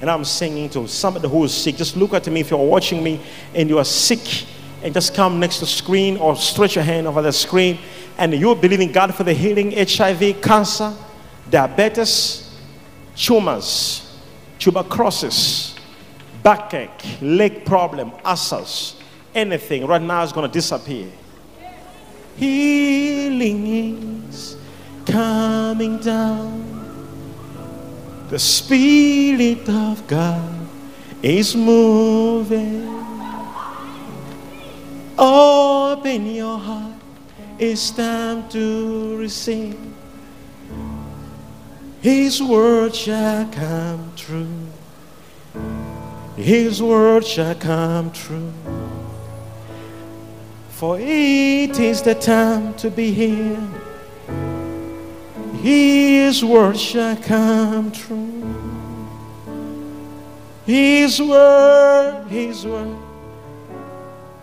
and I'm singing to somebody who is sick, just look at me if you're watching me and you are sick, and just come next to the screen or stretch your hand over the screen, and you're believing God for the healing HIV, cancer, diabetes, tumors, tuberculosis, backache, leg problem, ulcers, anything right now is going to disappear. Healing is coming down. The Spirit of God is moving. Open your heart. It's time to receive. His word shall come true. His word shall come true. For it is the time to be here. His word shall come true. His word, His word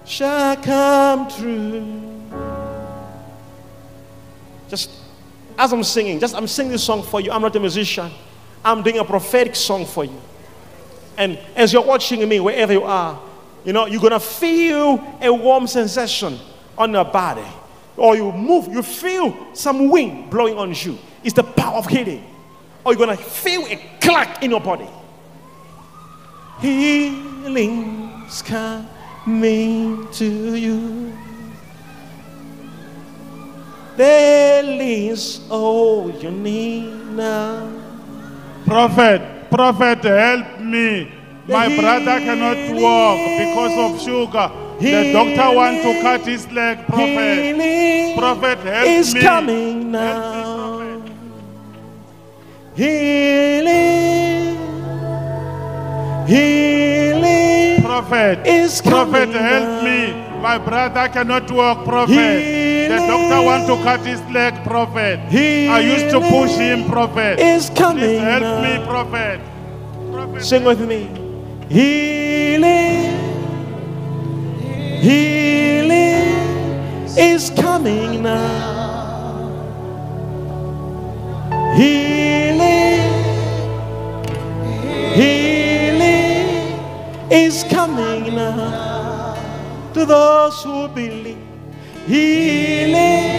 shall come true. Just as I'm singing, just I'm singing this song for you. I'm not a musician. I'm doing a prophetic song for you. And as you're watching me, wherever you are, you know, you're gonna feel a warm sensation on your body. Or you move, you feel some wind blowing on you. It's the power of healing. Or you're gonna feel a clack in your body. Healing's coming to you. There is all you need now. Prophet, prophet, help me. My brother cannot walk because of sugar. The doctor wants to cut his leg, prophet. Prophet, help is me. coming now. Healing, healing Prophet, is prophet, help me. My brother cannot walk, prophet. The doctor wants to cut his leg, prophet. I used to push him, prophet. Is Please help now. me, prophet. Prophet, Sing with me. Healing, healing is coming now. Healing, is coming now to those who believe. Healing,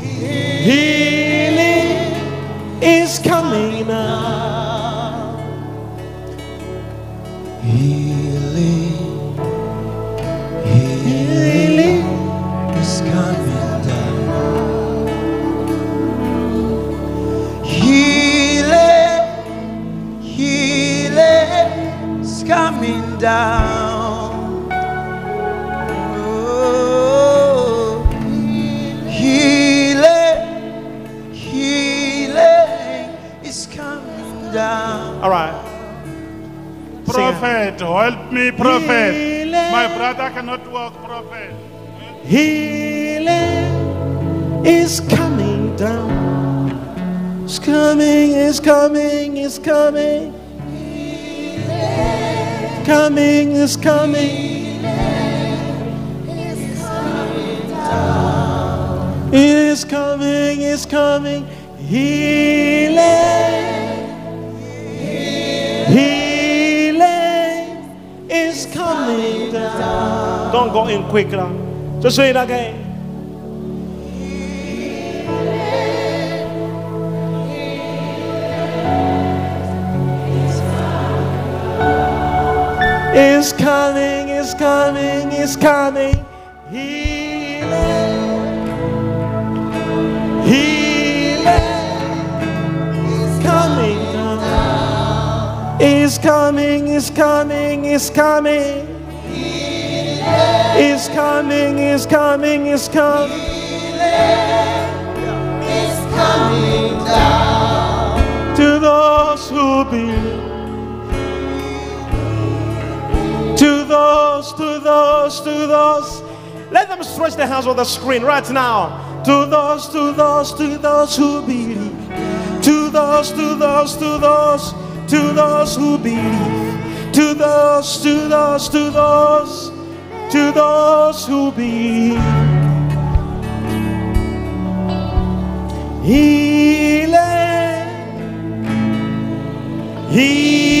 healing coming down. Oh, healing, healing is coming down. All right. prophet, help me, prophet. Healing. My brother cannot walk, prophet. Healing is coming down. It's coming, it's coming, it's coming. Coming, it's coming. It is coming, it's coming. Healing. Healing is coming down. Don't go in quick now. Just say it again. It's coming, it's coming, it's coming. Healing. Healing is coming down. It's coming, it's coming, it's coming. It's coming, it's coming, it's coming. To those. Let them stretch their hands on the screen right now. To those, to those, to those who believe. To those, to those, to those, to those who believe. To those, to those, to those, to those who believe. Healing, Healing is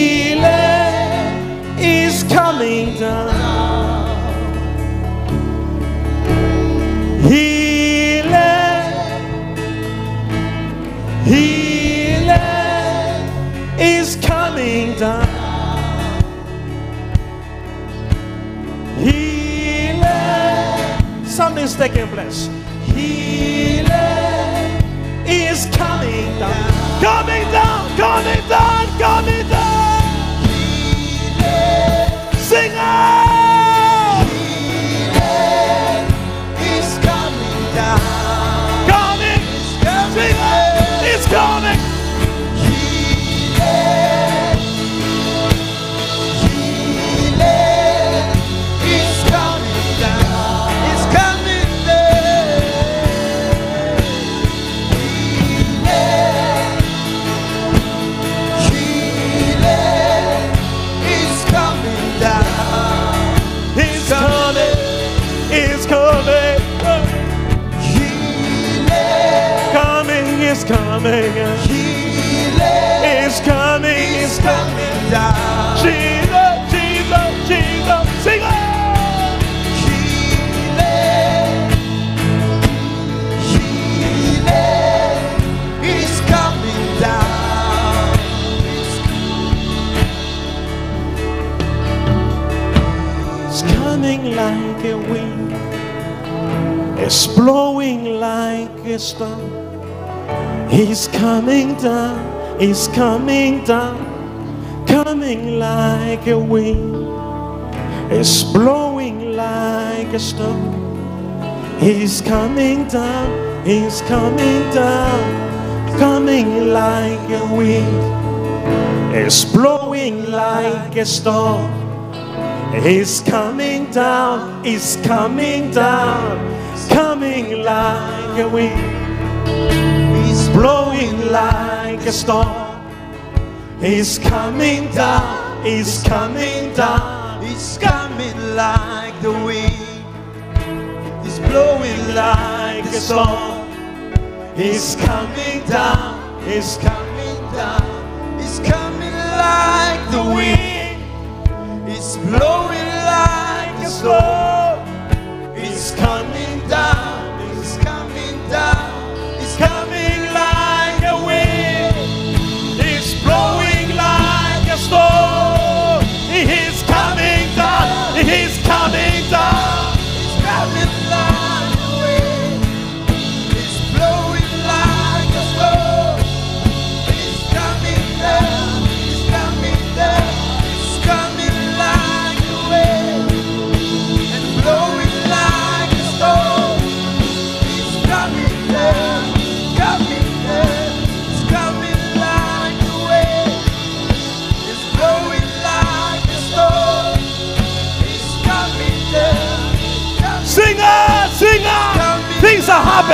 taking place. Healing is coming down, coming down, coming down, coming down. Jesus, Jesus, Jesus, sing it. Healing. Healing. He's coming down. It's coming like a wind, it's blowing like a storm. He's coming down, he's coming down, coming like a wind, it's blowing like a storm. He's coming down, he's coming down, coming like a wind, it's blowing like a storm. He's coming down, he's coming down, coming like a wind, He's blowing like a storm. He's coming down, he's coming down, He's coming like the wind. He's blowing like a storm. He's coming down, he's coming down, He's coming like the wind. He's blowing like a storm. He's coming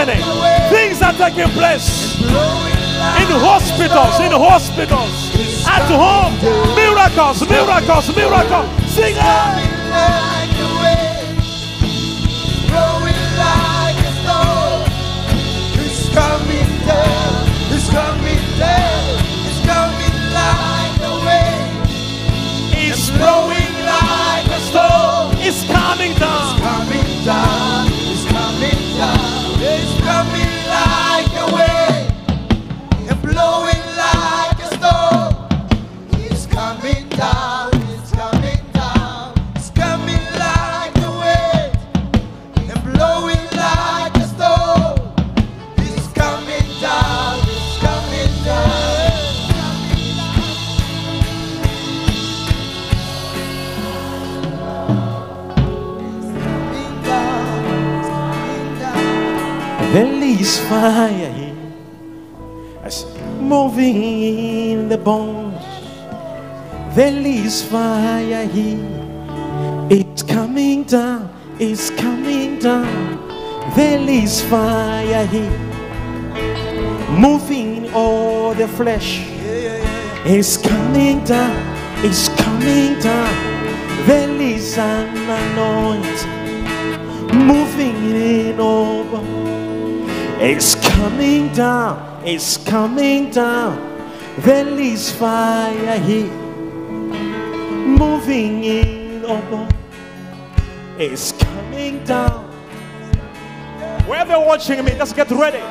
Things are taking place. In hospitals, in hospitals, at home, miracles, miracles, miracles. Sing out. It's is fire. As moving in the bones. There is fire here. It's coming down. It's coming down. There is fire here. Moving all the flesh. It's coming down. It's coming down. There is an anointing moving in over. It's coming down. It's coming down. There is fire here, moving in oh our bones. It's coming down. Wherever you're watching me, just get ready.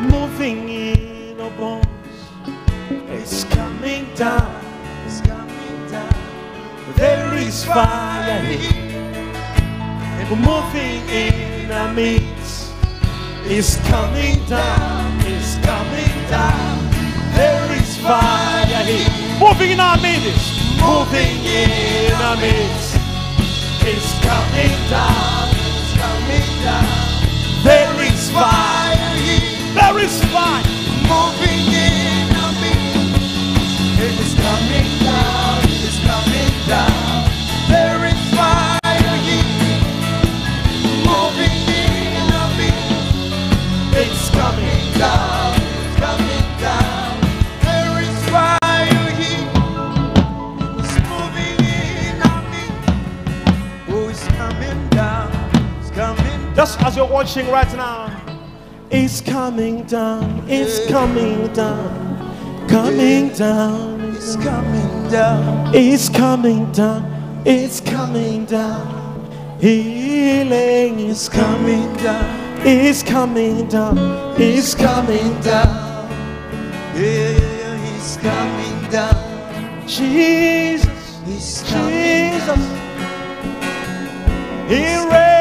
Moving in oh our bones. It's coming down. It's coming down. There is fire here. Moving in our midst. It's coming down. It's coming down. There is fire here. Moving in our midst. Moving in our midst. It's coming down. It's coming down. you're watching right now. It's coming down, it's coming down, coming down, it's coming down, it's coming down, it's coming down. Healing is coming down, it's coming down, it's coming down. Yeah, it's coming down. Jesus, Jesus, He reigns.